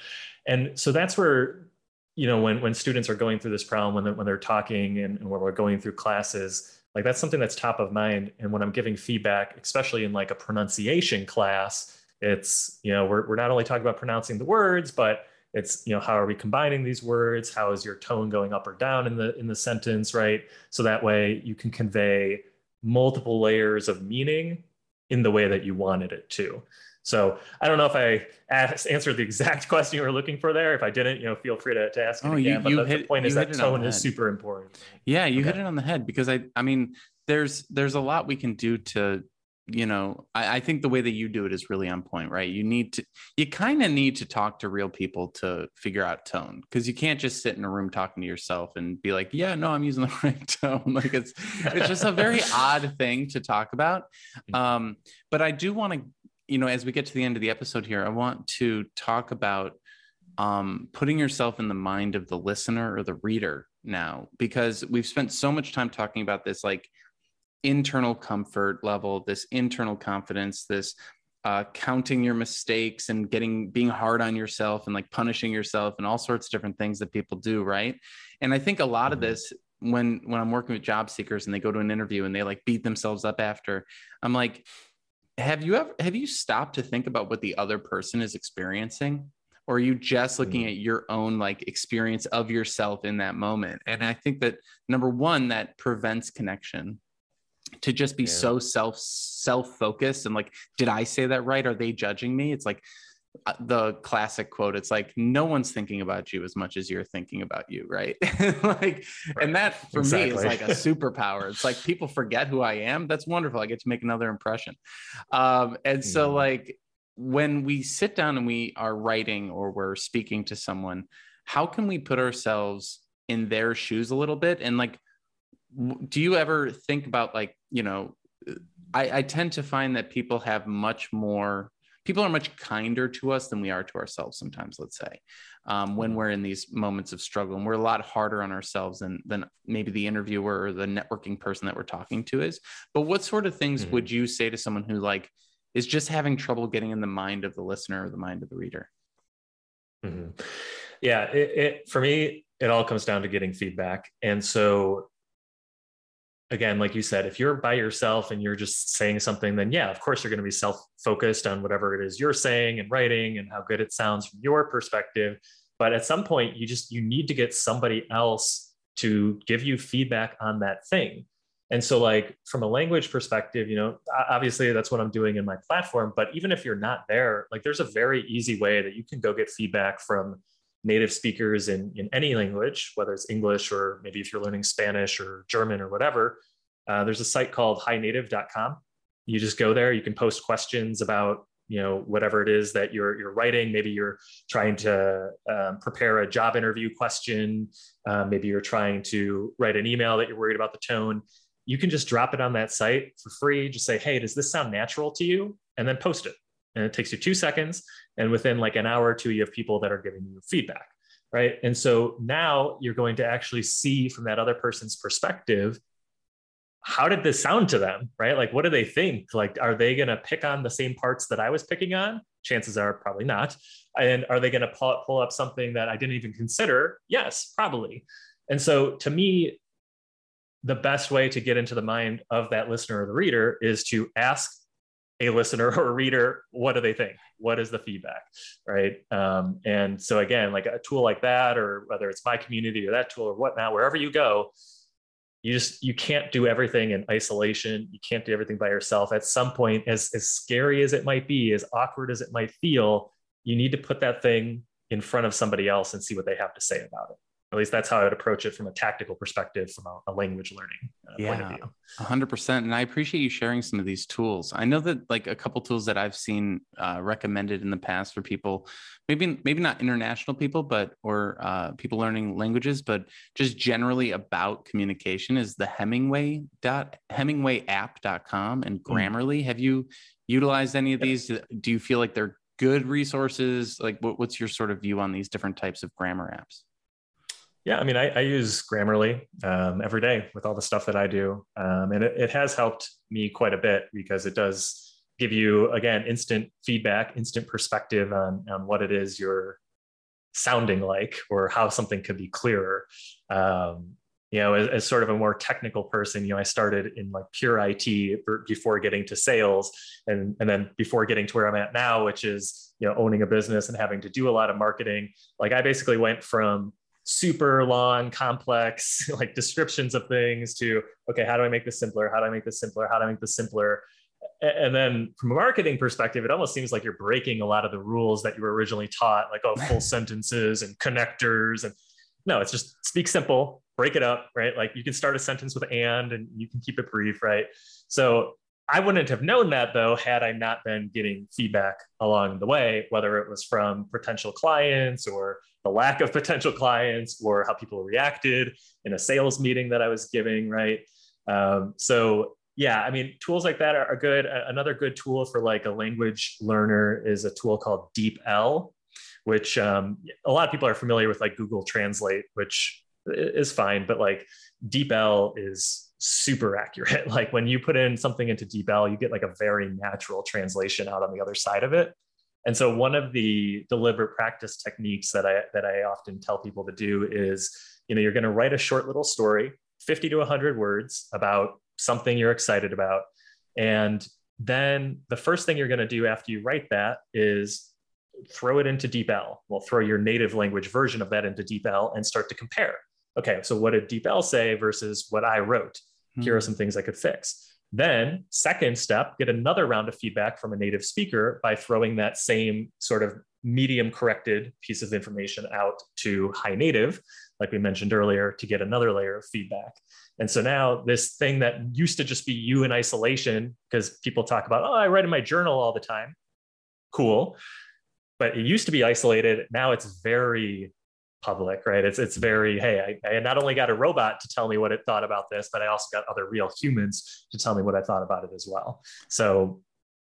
And so that's where, you know, when, when students are going through this problem, when they're, when they're talking and, and when we're going through classes, like that's something that's top of mind. And when I'm giving feedback, especially in like a pronunciation class, it's, you know, we're, we're not only talking about pronouncing the words, but it's, you know, how are we combining these words? How is your tone going up or down in the in the sentence, right? So that way you can convey multiple layers of meaning in the way that you wanted it to. So I don't know if I asked, answered the exact *laughs* question you were looking for there. If I didn't, you know, feel free to, to ask it oh, again. You, but the, hit, the point is that tone is super important. Yeah, you okay. hit it on the head because I, I mean, there's there's a lot we can do to you know I, I, think the way that you do it is really on point right? You need to you kind of need to talk to real people to figure out tone because you can't just sit in a room talking to yourself and be like yeah no i'm using the *laughs* right tone. Like it's it's just a very *laughs* odd thing to talk about. Mm. um, but i do want to you know as we get to the end of the episode here i want to talk about um, putting yourself in the mind of the listener or the reader now because we've spent so much time talking about this like internal comfort level, this internal confidence, this uh, counting your mistakes and getting being hard on yourself and like punishing yourself and all sorts of different things that people do, right? And I think a lot of mm-hmm. this when when I'm working with job seekers and they go to an interview and they like beat themselves up after, I'm like, have you ever have you stopped to think about what the other person is experiencing? Or are you just looking mm-hmm. at your own like experience of yourself in that moment? And I think that number one, that prevents connection to just be yeah. so self self focused and like did i say that right are they judging me it's like uh, the classic quote it's like no one's thinking about you as much as you're thinking about you right *laughs* like right. and that for exactly. me is like a *laughs* superpower it's like people forget who i am that's wonderful i get to make another impression um, and so yeah. like when we sit down and we are writing or we're speaking to someone how can we put ourselves in their shoes a little bit and like do you ever think about like you know I, I tend to find that people have much more people are much kinder to us than we are to ourselves sometimes let's say um, when we're in these moments of struggle. And we're a lot harder on ourselves than than maybe the interviewer or the networking person that we're talking to is. But what sort of things mm-hmm. would you say to someone who like is just having trouble getting in the mind of the listener or the mind of the reader? Mm-hmm. yeah it, it for me it all comes down to getting feedback. And so again, like you said, if you're by yourself and you're just saying something, then yeah, of course you're going to be self focused on whatever it is you're saying and writing and how good it sounds from your perspective. but at some point you just you need to get somebody else to give you feedback on that thing and so like from a language perspective you know obviously that's what i'm doing in my platform but even if you're not there like there's a very easy way that you can go get feedback from native speakers in, in any language whether it's english or maybe if you're learning spanish or german or whatever uh, there's a site called hinative.com you just go there you can post questions about you know whatever it is that you're you're writing. Maybe you're trying to um, prepare a job interview question. Uh, maybe you're trying to write an email that you're worried about the tone. You can just drop it on that site for free. Just say hey does this sound natural to you? And then post it and it takes you two seconds and within like an hour or two you have people that are giving you feedback right? And so now you're going to actually see from that other person's perspective how did this sound to them right? Like what do they think? Like are they going to pick on the same parts that i was picking on? Chances are probably not. And are they going to pull, pull up something that i didn't even consider? Yes probably. And so to me the best way to get into the mind of that listener or the reader is to ask a listener or a reader what do they think? What is the feedback right? Um, and so again like a tool like that or whether it's my community or that tool or whatnot wherever you go you just you can't do everything in isolation. You can't do everything by yourself. At some point as as scary as it might be as awkward as it might feel you need to put that thing in front of somebody else and see what they have to say about it at least that's how I would approach it from a tactical perspective, from a, a language learning uh, yeah, point of view. Yeah, hundred percent. And I appreciate you sharing some of these tools. I know that like a couple tools that I've seen uh, recommended in the past for people, maybe maybe not international people, but or uh, people learning languages, but just generally about communication is the Hemingway dot HemingwayApp.com and hmm. Grammarly. Mm. Have you utilized any of these? Do you feel like they're good resources? Like, what, what's your sort of view on these different types of grammar apps? Yeah, I mean, I, I use Grammarly um, every day with all the stuff that I do, um, and it, it, has helped me quite a bit because it does give you again instant feedback, instant perspective on on what it is you're sounding like or how something could be clearer. Um, you know, as, as, sort of a more technical person, you know, I started in like pure IT before getting to sales, and and then before getting to where I'm at now, which is you know owning a business and having to do a lot of marketing. Like I basically went from super long, complex *laughs* like descriptions of things to okay, how do I make this simpler? How do I make this simpler? How do I make this simpler? And then from a marketing perspective, it almost seems like you're breaking a lot of the rules that you were originally taught, like oh, full *laughs* sentences and connectors. And no, it's just speak simple, break it up, right? Like you can start a sentence with and and you can keep it brief, right? So I wouldn't have known that though had I not been getting feedback along the way, whether it was from potential clients or the lack of potential clients or how people reacted in a sales meeting that I was giving, right? Um, so yeah, I mean, tools like that are, are, good. Another good tool for like a language learner is a tool called DeepL, which um, a lot of people are familiar with, like Google Translate, which is fine, but like DeepL is super accurate. *laughs* Like when you put in something into DeepL, you get like a very natural translation out on the other side of it. And so one of the deliberate practice techniques that I that I often tell people to do is, you know, you're going to write a short little story, 50 to 100 words about something you're excited about. And then the first thing you're going to do after you write that is throw it into DeepL. Well, throw your native language version of that into DeepL and start to compare. Okay, so what did DeepL say versus what I wrote? Mm-hmm. Here are hmm. some things I could fix. Then, second step, get another round of feedback from a native speaker by throwing that same sort of medium corrected piece of information out to HiNative, like we mentioned earlier, to get another layer of feedback. And so now, this thing that used to just be you in isolation, because people talk about, oh, I write in my journal all the time. Cool. But it used to be isolated. Now it's very public, right? It's it's very hey, I, I, not only got a robot to tell me what it thought about this, but I also got other real humans to tell me what I thought about it as well. So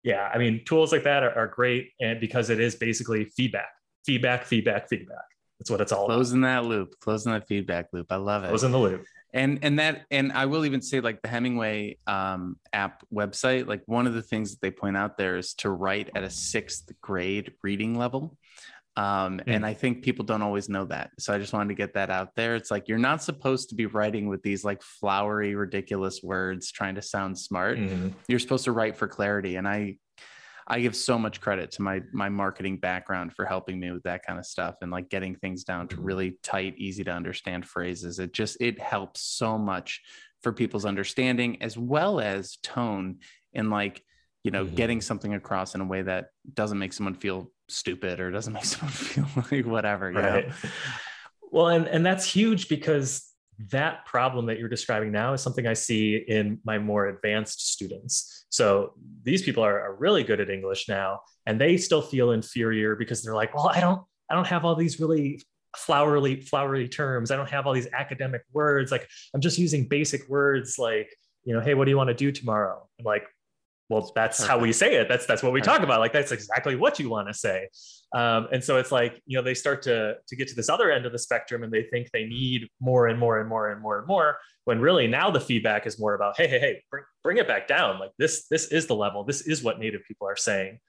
yeah, I mean, tools like that are, are great, and because it is basically feedback, feedback, feedback, feedback. That's what it's all closing about. that loop, closing that feedback loop. I love it. Closing the loop. And and that and I will even say like the Hemingway um, app website, like one of the things that they point out there is to write at a sixth grade reading level. Um, mm. And I think people don't always know that. So I just wanted to get that out there. It's like you're not supposed to be writing with these like flowery, ridiculous words trying to sound smart. Mm. You're supposed to write for clarity. And I, I give so much credit to my my marketing background for helping me with that kind of stuff and like getting things down to mm-hmm. really tight, easy to understand phrases. It just it helps so much for people's understanding as well as tone and like you know mm-hmm. getting something across in a way that doesn't make someone feel stupid or doesn't *laughs* make someone feel like whatever right. Know? Well, and and that's huge because that problem that you're describing now is something I see in my more advanced students. So these people are, are, really good at English now, and they still feel inferior because they're like, well, I don't, I don't have all these really flowery, flowery terms. I don't have all these academic words. Like I'm just using basic words like, you know, hey, what do you want to do tomorrow? I'm like, well, that's how we say it. That's that's what we talk about. Like that's exactly what you want to say. Um, and so it's like you know they start to to get to this other end of the spectrum, and they think they need more and more and more and more and more. When really now the feedback is more about hey hey hey bring bring it back down. Like this this is the level. This is what Native people are saying.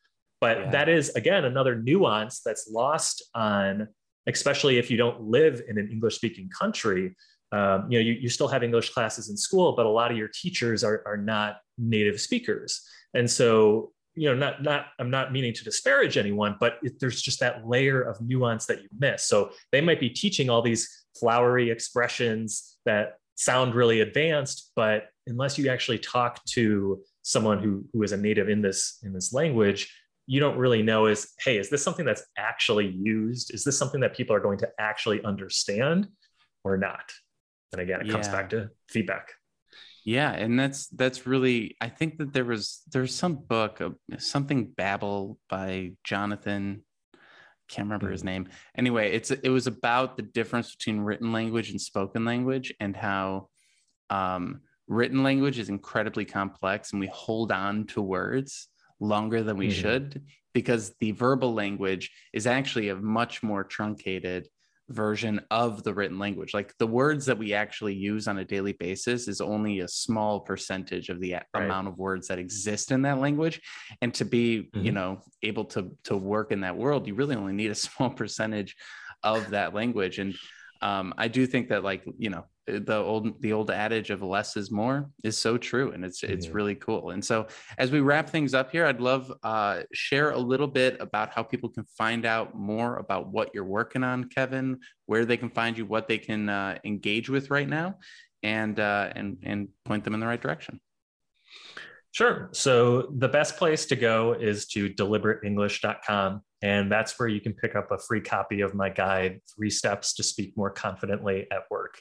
But yeah. that is again another nuance that's lost on, especially if you don't live in an English speaking country. Um, you know you, still have English classes in school, but a lot of your teachers are are not native speakers. And so, you know, not not I'm not meaning to disparage anyone, but it, there's just that layer of nuance that you miss. So they might be teaching all these flowery expressions that sound really advanced, but unless you actually talk to someone who who is a native in this in this language, you don't really know is hey, is this something that's actually used? Is this something that people are going to actually understand or not? And again, it yeah. comes back to feedback yeah and that's that's really i think that there was there's some book something babel by jonathan can't remember his mm. name anyway it's it was about the difference between written language and spoken language and how um, written language is incredibly complex and we hold on to words longer than we mm-hmm. should because the verbal language is actually a much more truncated version of the written language. Like the words that we actually use on a daily basis is only a small percentage of the right. amount of words that exist in that language. And to be, mm-hmm. you know, able to to work in that world, you really only need a *laughs* small percentage of that language. And um, I do think that like, you know, the old the old adage of less is more is so true and it's it's really cool and so as we wrap things up here i'd love uh share a little bit about how people can find out more about what you're working on kevin where they can find you what they can uh, engage with right now and uh and and point them in the right direction Sure. So the best place to go is to deliberateenglish.com. And that's where you can pick up a free copy of my guide, Three Steps to Speak More Confidently at Work.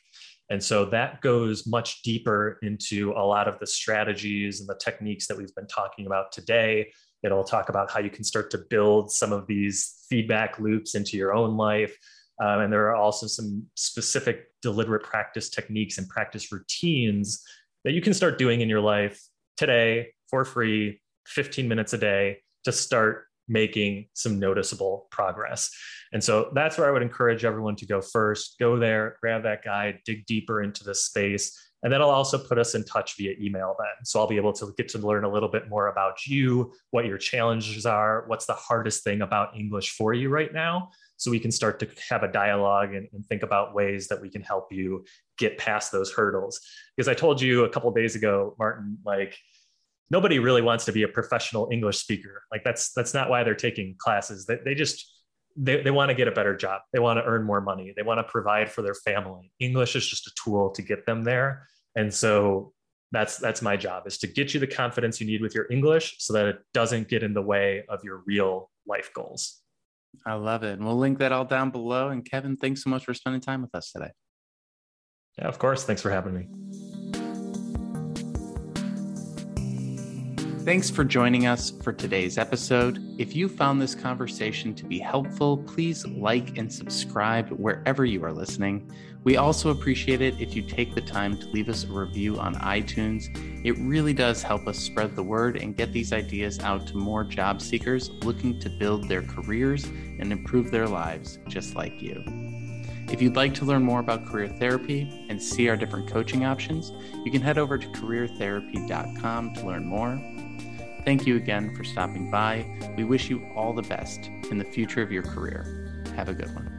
And so that goes much deeper into a lot of the strategies and the techniques that we've been talking about today. It'll talk about how you can start to build some of these feedback loops into your own life. Um, and there are also some specific deliberate practice techniques and practice routines that you can start doing in your life today for free, 15 minutes a day to start making some noticeable progress. And so that's where I would encourage everyone to go first. Go there, grab that guide, dig deeper into this space. And then I'll also put us in touch via email then. So I'll be able to get to learn a little bit more about you, what your challenges are, what's the hardest thing about English for you right now. So we can start to have a dialogue and, and think about ways that we can help you get past those hurdles. Because I told you a couple days ago, Martin, like, nobody really wants to be a professional English speaker. Like that's that's not why they're taking classes. They, they just they, they want to get a better job. They want to earn more money. They want to provide for their family. English is just a tool to get them there. And so that's that's my job is to get you the confidence you need with your English so that it doesn't get in the way of your real life goals. I love it. And we'll link that all down below. And Kevin, thanks so much for spending time with us today. Yeah, of course. Thanks for having me. Thanks for joining us for today's episode. If you found this conversation to be helpful, please like and subscribe wherever you are listening. We also appreciate it if you take the time to leave us a review on iTunes. It really does help us spread the word and get these ideas out to more job seekers looking to build their careers and improve their lives just like you. If you'd like to learn more about career therapy and see our different coaching options, you can head over to careertherapy.com to learn more. Thank you again for stopping by. We wish you all the best in the future of your career. Have a good one.